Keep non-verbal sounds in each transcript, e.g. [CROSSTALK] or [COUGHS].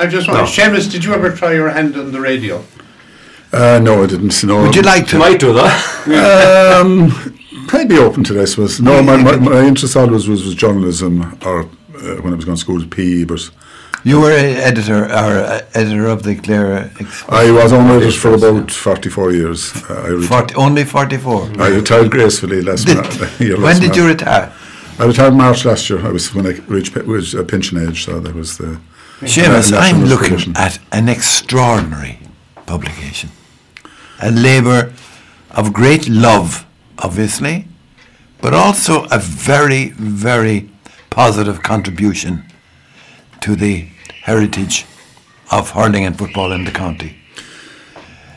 I just wondering, Seamus, did you ever try your hand on the radio? Uh, no, I didn't. No. Would you like to? Might do that. [LAUGHS] Um, I'd be open to this. Was no, my, my, my interest always was, was journalism, or uh, when I was going to school, PE. But You were a editor or uh, editor of the Clare. Ex- I was on edit for about forty-four years. Uh, I, reti- 40, only 44. I retired gracefully last Did- ma- [LAUGHS] year when did March. you retire? I retired March last year. I was when I reached, pe- reached uh, pension age, so that was the. Seamus, I'm looking at an extraordinary publication. A labour of great love, obviously, but also a very, very positive contribution to the heritage of hurling and football in the county.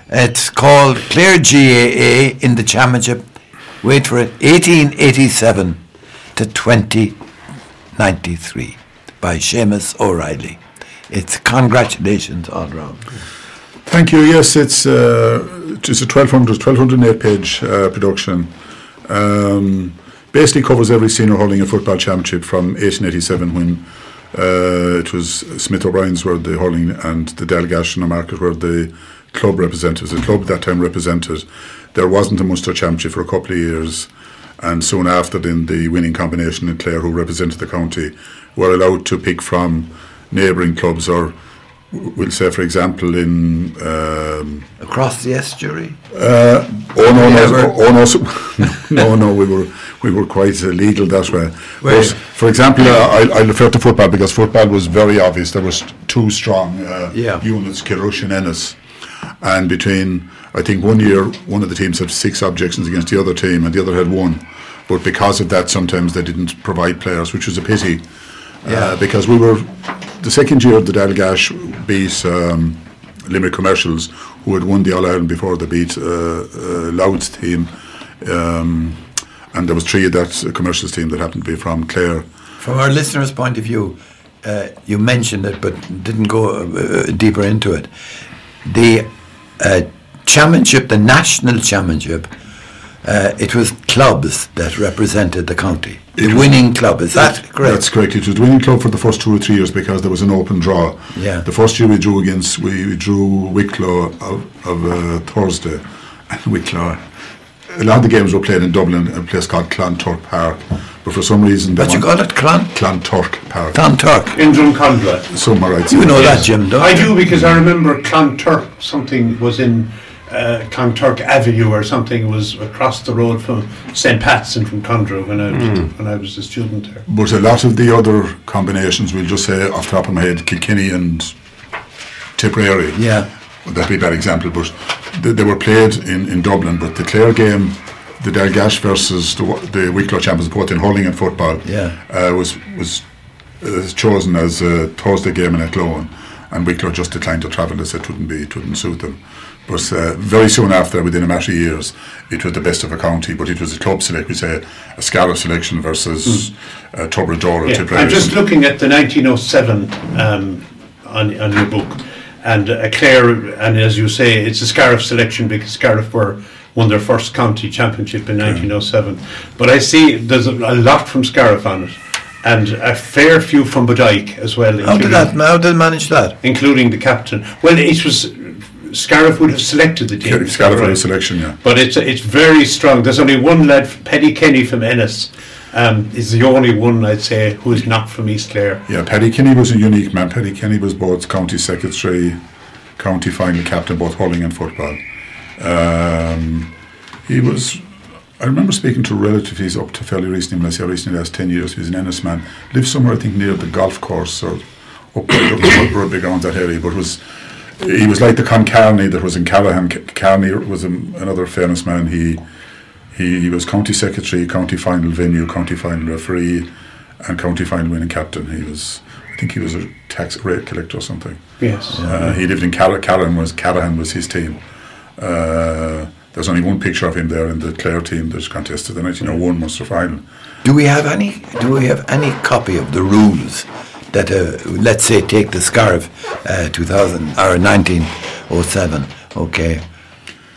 It's called Clare GAA in the championship, wait for it, 1887 to 2093 by Seamus O'Reilly. It's congratulations all round. Thank you. Yes, it's uh, it's a 1200, 1208 page uh, production. Um, basically covers every senior hurling football championship from 1887 when uh, it was Smith O'Brien's were the hurling and the Dalgash and Market were the club representatives. The club at that time represented. There wasn't a Munster championship for a couple of years, and soon after, then the winning combination in Clare, who represented the county, were allowed to pick from neighbouring clubs or. We'll say, for example, in um, Across the estuary? Oh no, no, oh no, so, [LAUGHS] no, no, we were we were quite uh, legal that way. But for example, uh, I, I refer to football because football was very obvious. There was two strong uh, Yeah. units, Kilrush and Ennis, and between I think one year one of the teams had six objections against the other team, and the other had one. But because of that, sometimes they didn't provide players, which was a pity. Yeah. Uh, because we were the second year of the Dalgash beat um, Limerick Commercials, who had won the All Ireland before they beat uh, uh, Louth's team, um, and there was three of that Commercials team that happened to be from Clare. From our listeners' point of view, uh, you mentioned it but didn't go uh, deeper into it. The uh, championship, the national championship, uh, it was clubs that represented the county. The was- winning club, is that correct? That's correct. It was the winning club for the first two or three years because there was an open draw. Yeah. The first year we drew against, we, we drew Wicklow of, of uh, Thursday, and Wicklow. A lot of the games were played in Dublin, a place called Clonturk Park, but for some reason they What you want- call it, Clon? Clonturk Park. Clon Turk. In Drumcondra. Some are right. You know that, Jim, don't I you? do because I remember Clan Clonturk, something was in uh, Avenue or something was across the road from St. Pat's and Drumcondra when I was, when I was a student there. But a lot of the other combinations, we'll just say off the top of my head, Kilkenny and Tipperary. Yeah. Would that be a bad example? But they, they were played in, in Dublin. But the Clare game, the Dalgash versus the, the Wicklow champions, both in hurling and football, Yeah. uh, was was uh, chosen as a Thursday game in Athlone. And Wicklow just declined to travel. They said it wouldn't be, it wouldn't suit them. But uh, very soon after, within a matter of years, it was the best of a county. But it was a club select, we say a Scariff selection versus uh, Tubberdoor or Yeah. I'm just looking at the 1907 um, on, on your book, and uh, Clare, and as you say, it's a Scariff selection because Scariff were won their first county championship in 1907. But I see there's a, a lot from Scariff on it, and a fair few from Bodyke as well, How did that? How did they manage that? including the captain. Well, it was Scariff would have selected the team. Scariff right? selection, yeah. But it's it's very strong. There's only one lad, Paddy Kenny from Ennis, um, is the only one I'd say who is not from East Clare. Yeah, Paddy Kenny was a unique man. Paddy Kenny was both county secretary, county final captain, both hurling and football. Um, he was. I remember speaking to relatives up to fairly recently. I say recently, last ten years, he was an Ennis man. Lived somewhere, I think, near the golf course or [COUGHS] up the rugby grounds that area. But was he was like the Con Carney that was in Callahan. C- Carney was a, another famous man. He he, he was county secretary, county final venue, county final referee, and county final winning captain. He was, I think, he was a tax rate collector or something. Yes. Uh, he lived in Cal- Callahan. Was Callahan was his team. Uh, there's only one picture of him there in the Clare team that contested the 1901 Munster final. Do we have any? Do we have any copy of the rules that, uh, let's say, take the Scariff, uh, 2000 or 1907? Okay.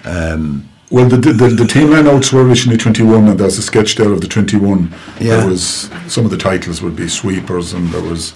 Um, Well, the, the, the team lineouts were originally 21, and there's a sketch there of the 21. Yeah. There was some of the titles would be sweepers, and there was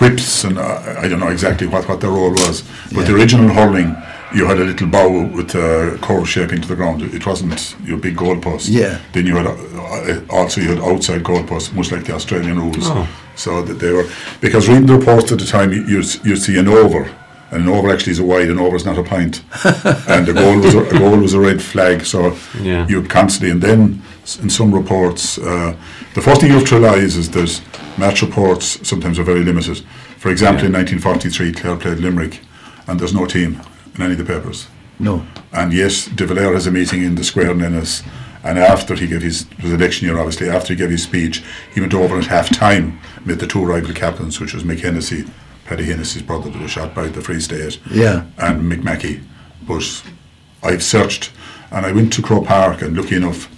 whips, and uh, I don't know exactly what, what their role was. But the original hurling, you had a little bow with a curve shape into the ground. It wasn't your big goalpost. Yeah. Then you had uh, also you had outside goalposts, much like the Australian rules. So that they were because reading the reports at the time, you you, you see an over. And an over actually is a wide, an over is not a pint. [LAUGHS] and the goal was a, a goal was a red flag, so Yeah. you constantly. And then in some reports, uh, the first thing you have to realise is that match reports sometimes are very limited. For example, in 1943, Clare played Limerick, and there's no team in any of the papers. No. And yes, De Valera has a meeting in the square in Ennis. And after he gave his, it was election year obviously, after he gave his speech, he went over at half time, met the two rival captains, which was Mick Hennessy, Paddy Hennessy's brother that was shot by the Free State, Yeah. and Mick Mackey. But I've searched and I went to Croke Park and lucky enough,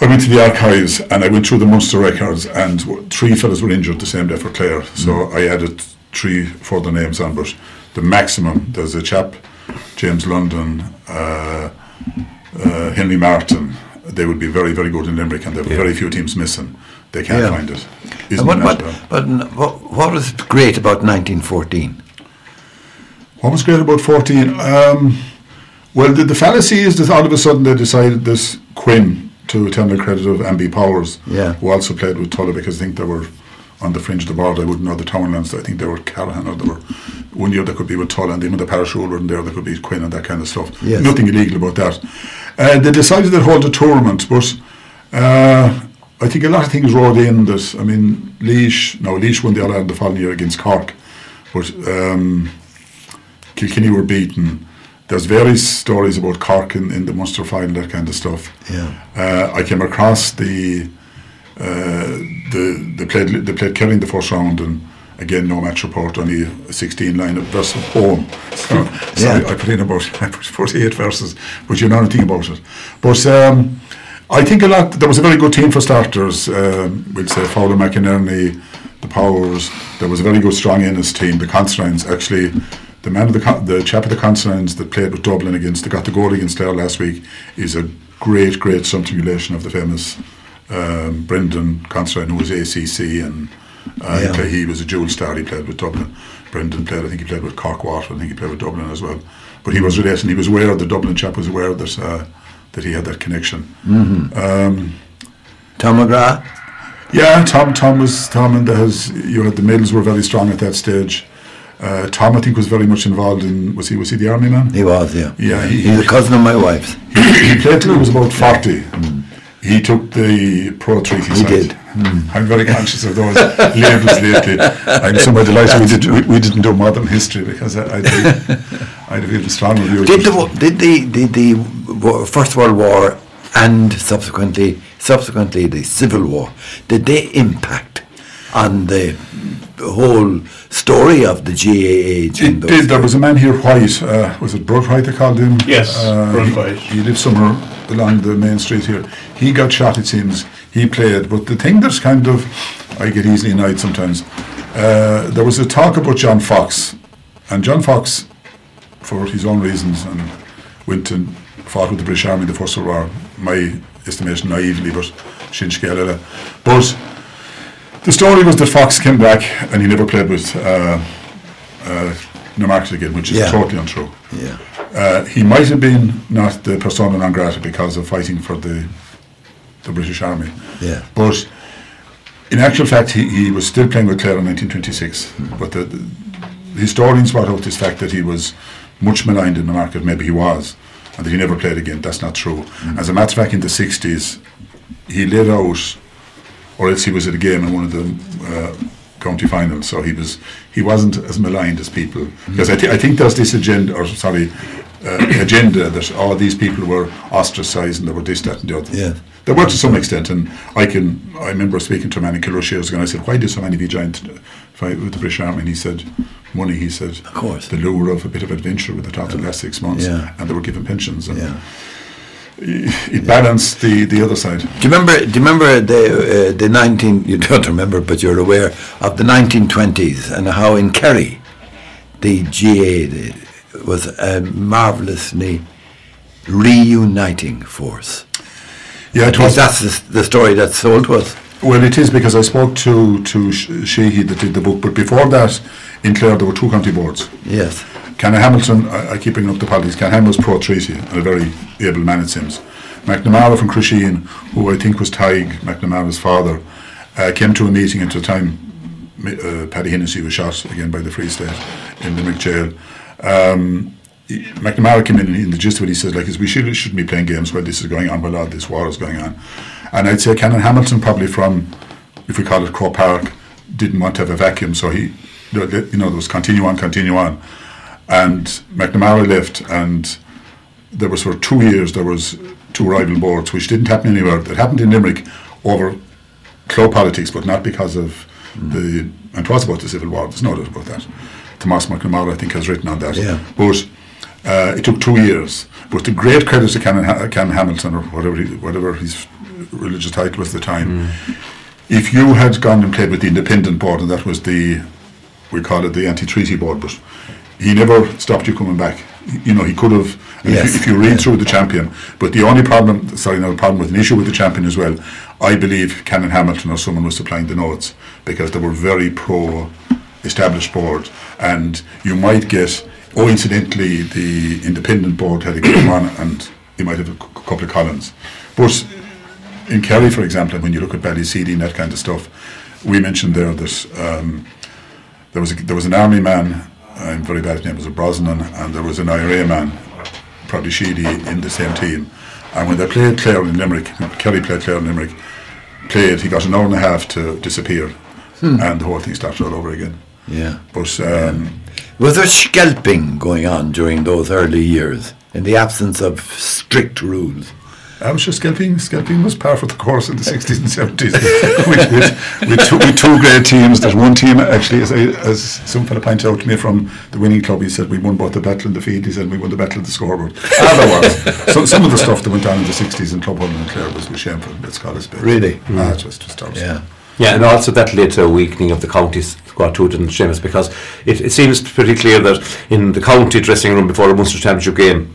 I went to the archives and I went through the Munster records and three fellas were injured the same day for Clare. So mm. I added three further names on, but the maximum, there's a chap, James London, uh, uh, Henry Martin, they would be very, very good in Limerick and there are very few teams missing. They can't Yeah. find it. What, what, but what, what was great about 1914? What was great about 14? Um, well, the, the fallacy is that all of a sudden they decided this Quinn to attend the credit of MB Powers, Yeah. who also played with Tulla because I think they were on the fringe of the board. I wouldn't know the Townlands. I think they were Callahan or they were one year they could be with Tulla and then when the parachute were in there they could be Quinn and that kind of stuff. Yes. Nothing illegal about that. Uh, they decided they'd hold a tournament, but uh, I think a lot of things rode in that. I mean, Laois, no, Laois won the All Ireland the following year against Cork, but um, Kilkenny were beaten. There's various stories about Cork in, in the Munster final, that kind of stuff. Yeah. Uh, I came across the they played they played Kerry in the first round and again no match report only a 16 line versus home. So, so Yeah. I, put in about [LAUGHS] I put 48 verses, but you know nothing about it. But um, I think a lot. There was a very good team for starters. Um, we'll say Fowler, McInerney, the Powers. There was a very good strong Ennis team. The Constantines actually. The man of the the chap of the Constantines that played with Dublin against, that got the goal against Clare last week, is a great, great relation of the famous um, Brendan Constantine, who was ACC, and uh, Yeah. he, play, he was a dual star. He played with Dublin. Brendan played, I think he played with Cork Water. I think he played with Dublin as well. But he was related. He was aware. The Dublin chap was aware that uh, that he had that connection. Tom McGrath? Yeah, Tom. Tom was Tom, and has you had the middles were very strong at that stage. Uh, Tom, I think, was very much involved in. Was he? Was he the army man? He was, yeah. Yeah, he- He's a cousin of my wife's. he, he played till he was about 40. He took the pro treaty He side. did. I'm very conscious of those labels lately. I'm somewhat delighted we, did, we, we didn't do modern history because I, I'd, be, [LAUGHS] I'd have even stronger views. Did the, did the, the, the wo- First World War and subsequently subsequently the Civil War, did they impact on the whole story of the GAA? during It did. There was a man here, White. Uh, was it Broad White they called him? Yes, uh, Broad he- He, lived somewhere along the main street here. He got shot, it seems. He played. But the thing that's kind of, I get easily annoyed sometimes, uh, there was a talk about John Fox. And John Fox, for his own reasons, and went and fought with the British Army in the First World War. My estimation, naively, but Shinshke But the story was that Fox came back and he never played with uh, uh, Newmarket again, which is Yeah. totally untrue. Yeah. Uh, he might have been not the persona non grata because of fighting for the the British Army. Yeah. But in actual fact, he, he was still playing with Clare in 1926. But the, the historians brought out this fact that he was much maligned in the market. Maybe he was, and that he never played again. That's not true. As a matter of fact, in the 60s, he laid out, or else he was at a game in one of the uh, county finals. So he was he wasn't as maligned as people because I, thi- I think there's this agenda, or sorry, uh, agenda that all these people were ostracised and they were this, that, and the other. Yeah. They were to some extent, and I can. I remember speaking to a man in Kilrush years ago, and I said, "Why do so many of you join fight with the British Army?" And he said, "Money." He said, "Of course. the lure of a bit of adventure with the top of the last six months, Yeah. and they were given pensions, and Yeah. It balanced the the other side." Do you remember? Do you remember the uh, the nineteen? You don't remember, but you're aware of the nineteen twenties and how in Kerry, the GAA was a marvelously reuniting force. Yeah, it was. that's the, the story that's sold to us. Well, it is because I spoke to to Sheehy that did the book, but before that, in Clare there were two county boards. Yes. Canon Hamilton, I, I keep bringing up the politics. Canon Hamilton was pro treaty and a very able man it seems. McNamara from Crusheen, who I think was Tig McNamara's father, uh, came to a meeting at the time. Uh, Paddy Hennessy was shot again by the Free State in Limerick jail. Um, McNamara came in, and in the gist of it, he says, like, we should, shouldn't be playing games while this is going on, while all this war is going on. And I'd say Canon Hamilton, probably from, if we call it Croke Park, didn't want to have a vacuum, so he, you know, there was continue on, continue on. And McNamara left, and there was for two years, there was two rival boards, which didn't happen anywhere. It happened in Limerick over club politics, but not because of the, and it was about the Civil War, there's no doubt about that. Thomas McNamara, I think, has written on that. Yeah. But uh, it took two years. But the great credit to Canon, ha- Hamilton, or whatever, he, whatever his religious title was at the time, if you had gone and played with the independent board, and that was the, we call it the anti-treaty board, but he never stopped you coming back. You know, he could have, and if, you, if you read through the champion, but the only problem, sorry, not a problem with an issue with the champion as well, I believe Canon Hamilton or someone was supplying the notes because they were very pro established board, and you might get, oh, incidentally, the independent board had a good on, and you might have a c- couple of columns. But in Kerry, for example, when you look at Ballyseedy and that kind of stuff, we mentioned there that um, there was a, there was an army man, I'm very bad at name, was a Brosnan, and there was an IRA man, probably Sheedy, in the same team. And when they played Clare in Limerick, Kerry played Clare in Limerick, played, he got an hour and a half to disappear, and the whole thing started all over again. Yeah. But um, Was there scalping going on during those early years in the absence of strict rules? I was just scalping. Scalping was par for the course in the 60s and 70s [LAUGHS] with, with, with, two, with two great teams. There's one team, actually, as, I, as some fella pointed out to me from the winning club, he said we won both the battle and the field. He said we won the battle and the scoreboard. [LAUGHS] Ah, there was. So, some of the stuff that went on in the 60s in Club Hall and Clare was, was shameful. Let's call it a spade. Really? Ah, it was just terrible. Yeah. Yeah, and also that led to a weakening of the county squad too, didn't Seamus? Because it, it seems pretty clear that in the county dressing room before a Munster Championship game,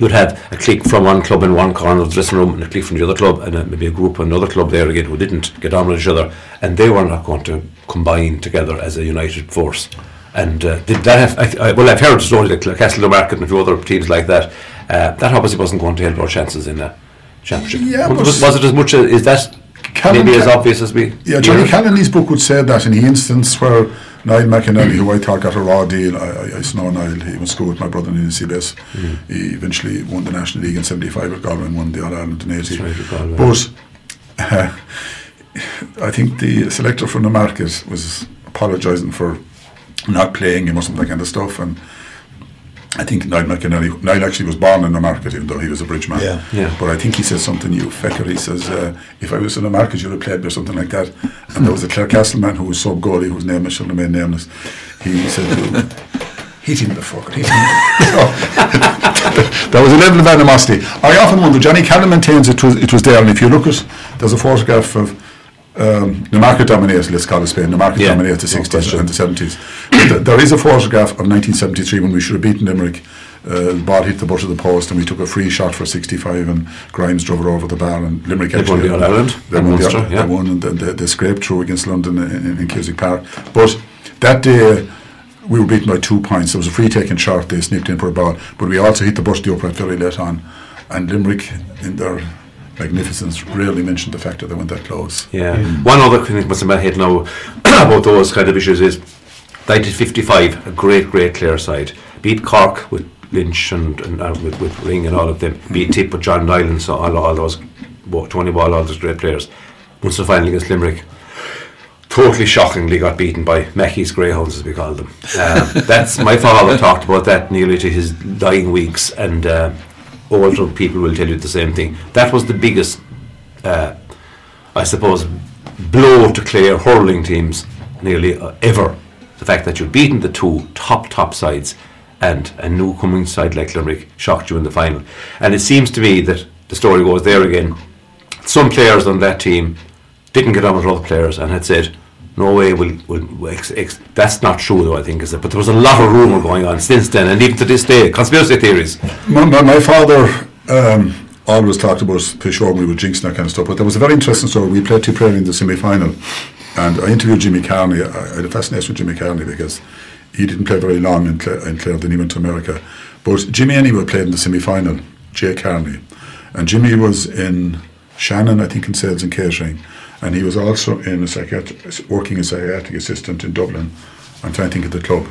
you'd have a clique from one club in one corner of the dressing room and a clique from the other club, and uh, maybe a group another club there again who didn't get on with each other, and they were not going to combine together as a united force. And uh, did that have, I, I, well, I've heard stories like Castle Market and a few other teams like that. Uh, that obviously wasn't going to help our chances in a championship. Yeah, was, was, it as much? As, is that Callum maybe as obvious as we? Yeah, Johnny? Callan's book would say that in the instance where Niall McInerney, who I thought got a raw deal, I, I, I know Niall, he to school with my brother in the CBS. He eventually won the National League in 75 with Galway and won the All Ireland in 80. right. But uh, [LAUGHS] I think the selector from the market was apologising for not playing him or something that kind of stuff. And I think Niall McInerney, Niall actually was born in the market, even though he was a bridge man. Yeah. Yeah. But I think he said something, you fecker. He says, uh, if I was in the market, you'd have played me or something like that. And there was a Clare Castle man who was sub goalie, whose name I shouldn't remain nameless. He said, "He Hit him the fucker. Hit him. [LAUGHS] there was a level of animosity. I often wonder, Johnny Callan maintains it was, it was there, and if you look at, there's a photograph of um, the market dominated, let's call it Spain, the market Yeah, dominated the no 60s question. and the 70s. But th- there is a photograph of 1973 when we should have beaten Limerick. Uh, the ball hit the butt of the post and we took a free shot for 65 and Grimes drove it over the bar and Limerick They won actually- the All-Ireland They won, the, Munster, they won and they, they, they scraped through against London in, in, in Cusack Park. But that day we were beaten by two points. There was a free taking shot, they snipped in for a ball, but we also hit the butt of the upright very late on. And Limerick, in their magnificence, rarely mentioned the fact that they went that close. Yeah. One other thing that's in my head now [COUGHS] about those kind of issues is 1955, a great, great Clare side. Beat Cork with Lynch and, and uh, with, with Ring and all of them. Beat Tip with John Nyland, so all, all those, Bo- Tony Wall, all those great players. Munster final against Limerick. Totally shockingly got beaten by Mackey's Greyhounds, as we call them. Um, [LAUGHS] that's my father talked about that nearly to his dying weeks, and uh, older people will tell you the same thing. That was the biggest uh, I suppose, blow to Clare hurling teams nearly uh, ever. The fact that you'd beaten the two top, top sides and a new coming side like Limerick shocked you in the final. And it seems to me that the story goes there again. Some players on that team didn't get on with other players and had said, no way, we'll, we'll ex, ex, that's not true though, I think, is it? But there was a lot of rumour going on since then, and even to this day, conspiracy theories. My, my, my father um, always talked about Peshawar with jinx and that kind of stuff. But there was a very interesting story. We played Tipperary in the semi-final, and I interviewed Jimmy Carney. I, I had a fascination with Jimmy Carney because he didn't play very long in Clare, in Clare then he went to America. But Jimmy anyway played in the semi-final, Jay Carney. And Jimmy was in Shannon, I think, in sales and catering. And he was also in a psychiatric, working as a psychiatric assistant in Dublin. I'm trying to think of the club.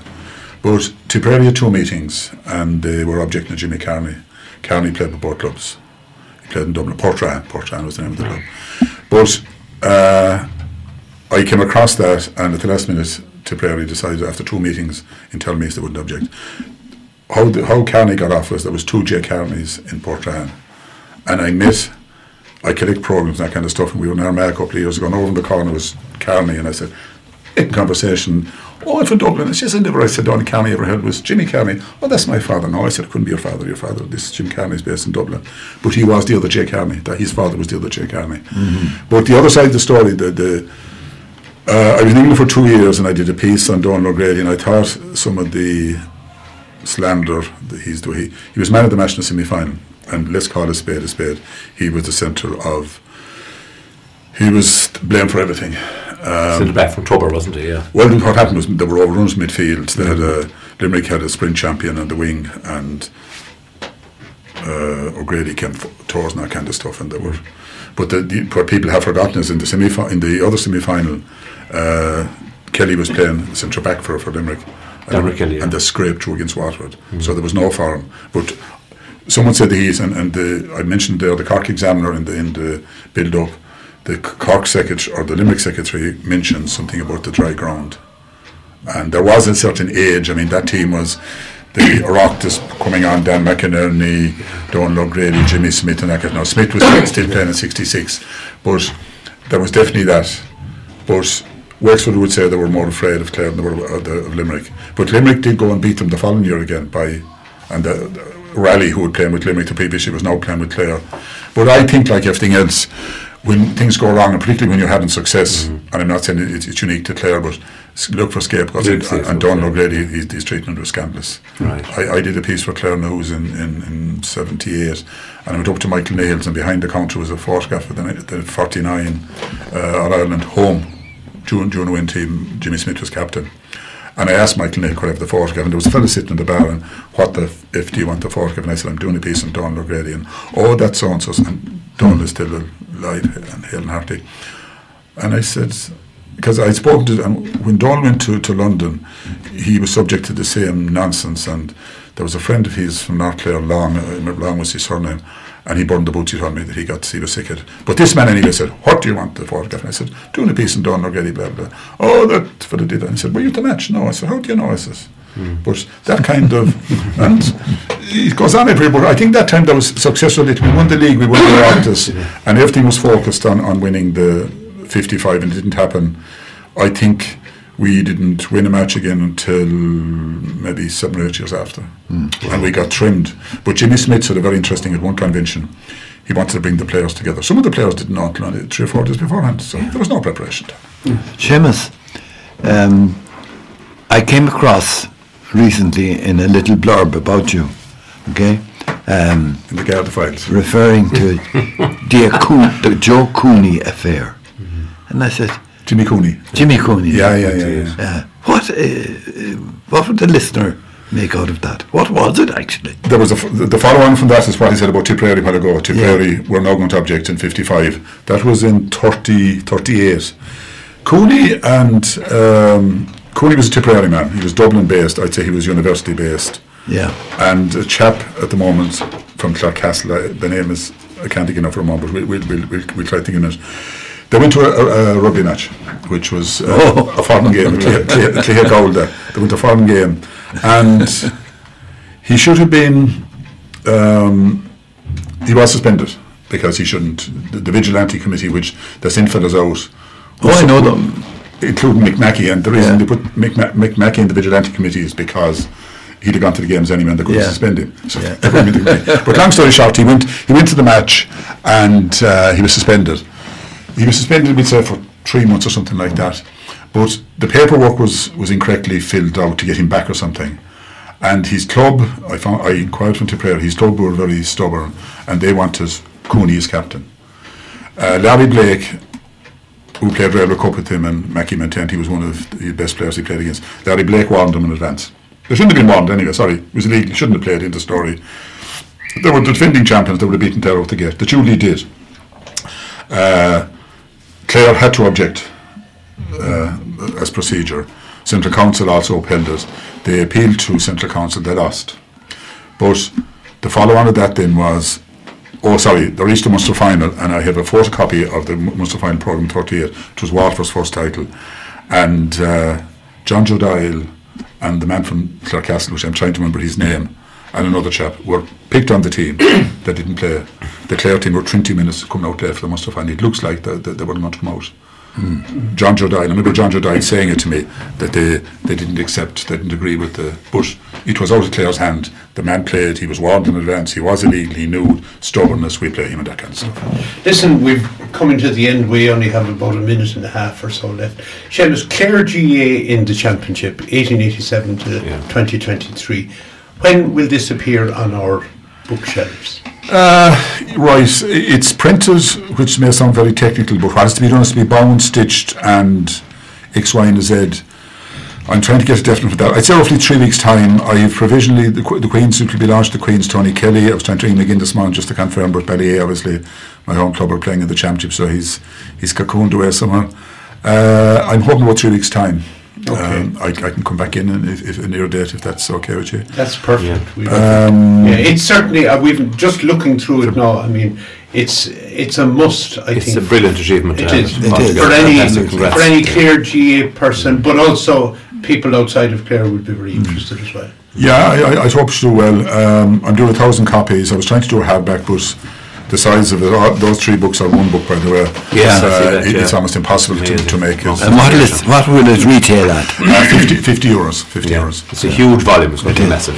But Tipperary had two meetings, and they were objecting to Jimmy Carney. Carney played for both clubs. He played in Dublin. Portrane, Portrane was the name of the club. But uh, I came across that, and at the last minute, Tipperary decided after two meetings in Telmees they wouldn't object. How, the, how Carney got off was there was two J. Carneys in Portrane, and I met, I collect programs and that kind of stuff, and we were in Armagh a couple of years ago, and over in the corner was Carney, and I said, in conversation, oh, I'm from Dublin. And she said, never I said, Don Carney ever heard was Jimmy Carney. Oh, that's my father. No, I said, it couldn't be your father. Your father, this is Jim Carney's based in Dublin. But he was the other J. Carney. That his father was the other J. Carney. But the other side of the story, the, the uh, I was in England for two years and I did a piece on Donald O'Grady and I thought some of the slander that he's doing, he, he was man of the match in the semi-final and let's call a spade a spade. He was the centre of, he was blamed for everything. Sent it back from Tubber, wasn't he? Yeah. Well, what happened was there were overruns midfield. They had a Limerick had a sprint champion on the wing, and uh, O'Grady came tours and that kind of stuff. And there were, but the, the, what people have forgotten is in the semi in the other semi final, uh, Kelly was playing centre back for for Limerick. And, Kelly, yeah. and they scraped through against Waterford, so there was no for him. But someone said he's and, and the, I mentioned there the Cork examiner in the in the build up. The Cork secretary or the Limerick secretary mentioned something about the dry ground and there was a certain age. I mean, that team was the Oireachtas coming on, Dan McInerney, Don O'Grady, Jimmy Smith, and that. Now Smith was [COUGHS] still playing in '66, but there was definitely that. But Wexford would say they were more afraid of Clare than they were the, of Limerick. But Limerick did go and beat them the following year again by, and the, the Raleigh, who was playing with Limerick the previous year, was now playing with Clare. But I think, like everything else, when things go wrong, and particularly when you're having success, and I'm not saying it, it's unique to Clare, but look for scapegoats. And, and scapegoats, Don yeah. O'Grady, his, his treatment was scandalous. Right. I, I did a piece for Clare News in, in, in 78, and I went up to Michael Nails, and behind the counter was a photograph of the, the 49 uh, All Ireland home June, June win team. Jimmy Smith was captain. And I asked Michael Nail could I have the photograph, and there was a fellow sitting in the bar, and what the if do you want the photograph? And I said, I'm doing a piece on Donald O'Grady, and oh, that's so and so, and Donald is still alive and hale and hearty. And I said, because I spoke to, and when Donald went to, to London, he was subject to the same nonsense, and there was a friend of his from North Clare, Long, uh, Long was his surname, and he burned the boots, he told me that he got, he was sick of. But this man anyway said, what do you want the photograph? And I said, doing a piece on Donald O'Grady, blah, blah. Oh, that fella did that. And he said, were you the match? No. I said, how do you know? I said, but that kind of, [LAUGHS] and it goes on every, but I think that time that was successful. That we won the league, we won the Oireachtas, and everything was focused on, on winning the 55, and it didn't happen. I think we didn't win a match again until maybe seven or eight years after, and we got trimmed. But Jimmy Smith said a very interesting at one convention. He wanted to bring the players together. Some of the players didn't know until three or four days beforehand, so there was no preparation. Seamus, um, I came across recently in a little blurb about you, okay, um, In the Garda files. referring to [LAUGHS] the, Acoo- the Joe Cooney affair. And I said, Jimmy Cooney. Jimmy Cooney. Yeah, yeah, yeah. yeah. Uh, what, uh, uh, what would the listener make out of that? What was it actually? There was a f the, follow on from that is what he said about Tipperary while ago. Tipperary were now going to object in 55. That was in 30, 38. Cooney and um, Cooney was a Tipperary man. He was Dublin based. I'd say he was university based. Yeah. And a chap at the moment from Clarecastle, Castle, the name is, I can't think enough for a moment, but we'll, we'll, we'll, we'll, we'll try thinking it. They went to a, a, rugby match, which was uh, Oh. a foreign game, Clear Gold there. They went to a foreign game. And he should have been, um, he was suspended because he shouldn't. The, the vigilante committee, which they sent fellas out. Oh, I know them. Including Mick Mackey, and the reason Yeah. they put Mick, Ma- Mick Mackey in the vigilante committee is because he'd have gone to the games anyway and they couldn't Yeah. suspend him. So Yeah. put him in the committee. but long story short, he went he went to the match and uh, he was suspended. He was suspended, say, for three months or something like that. But the paperwork was, was incorrectly filled out to get him back or something. And his club, I found, I inquired from Tipperary, his club were very stubborn and they wanted Cooney as captain. Uh, Larry Blake, who played Railway Cup with him and Mackey maintained he was one of the best players he played against. Larry Blake warned him in advance. They shouldn't have been warned anyway, sorry. It was illegal. Shouldn't have played in the story. They were the defending champions, they would have beaten Terror out the gate. The Julie did. Uh, Clare had to object uh, as procedure. Central Council also upheld it. They appealed to Central Council, they lost. But the follow on of that then was oh, sorry, they reached the Munster final, and I have a photocopy of the Mu- Munster final programme 38, which was Waterford's first title. And uh, John Joe Doyle and the man from Clarecastle, which I'm trying to remember his name, and another chap were picked on the team [COUGHS] that didn't play. The Clare team were 20 minutes coming out there for the Munster final. It looks like that they, they weren't going to come out. Hmm. John Joe Doyle, I remember John Joe Doyle saying it to me that they, they didn't accept, they didn't agree with the. But it was out of Clare's hand. The man played, he was warned in advance, he was illegal, he knew stubbornness, we play him and that kind of stuff. Listen, we've coming to the end. We only have about a minute and a half or so left. Seamus, Clare GAA in the championship, 1887 to Yeah. 2023. When will this appear on our bookshelves? Right, it's printed, which may sound very technical, but what has to be done has to be bound, stitched, and X, Y, and Z. I'm trying to get a definite for that. I'd say roughly three weeks' time. I've provisionally, the, the Queen's will be launched, the Queen's Tony Kelly. I was trying to ring again this morning just to confirm, but Ballyea, obviously, my home club are playing in the championship, so he's he's cocooned away somewhere. Uh, I'm hoping about three weeks' time. Okay. Um, I, I can come back in and if, if a near date if that's okay with you. That's perfect. Yeah. Um, yeah, it's certainly. Uh, we've just looking through it now. I mean, it's it's a must. I It's think it's a brilliant achievement. to It have is. It is. for any Fantastic. Congrats. for any Clare GAA person, but also people outside of Clare would be very Mm. interested as well. Yeah, I, I, I hope to do well. Um, I'm doing a thousand copies. I was trying to do a hardback, but the size of it, all- those three books are one book, by the way. Yes, It's, uh, that, it- it's almost impossible to, to make. It. And what will it, what will it retail at? Uh, 50, 50 euros. 50 Yeah. euros. It's a huge volume. It's going to be massive.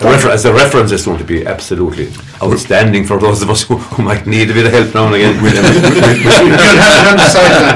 Refer- as a reference, it's going to be absolutely outstanding for those of us who, who might need a bit of help now and again. You'll have it on the sideline.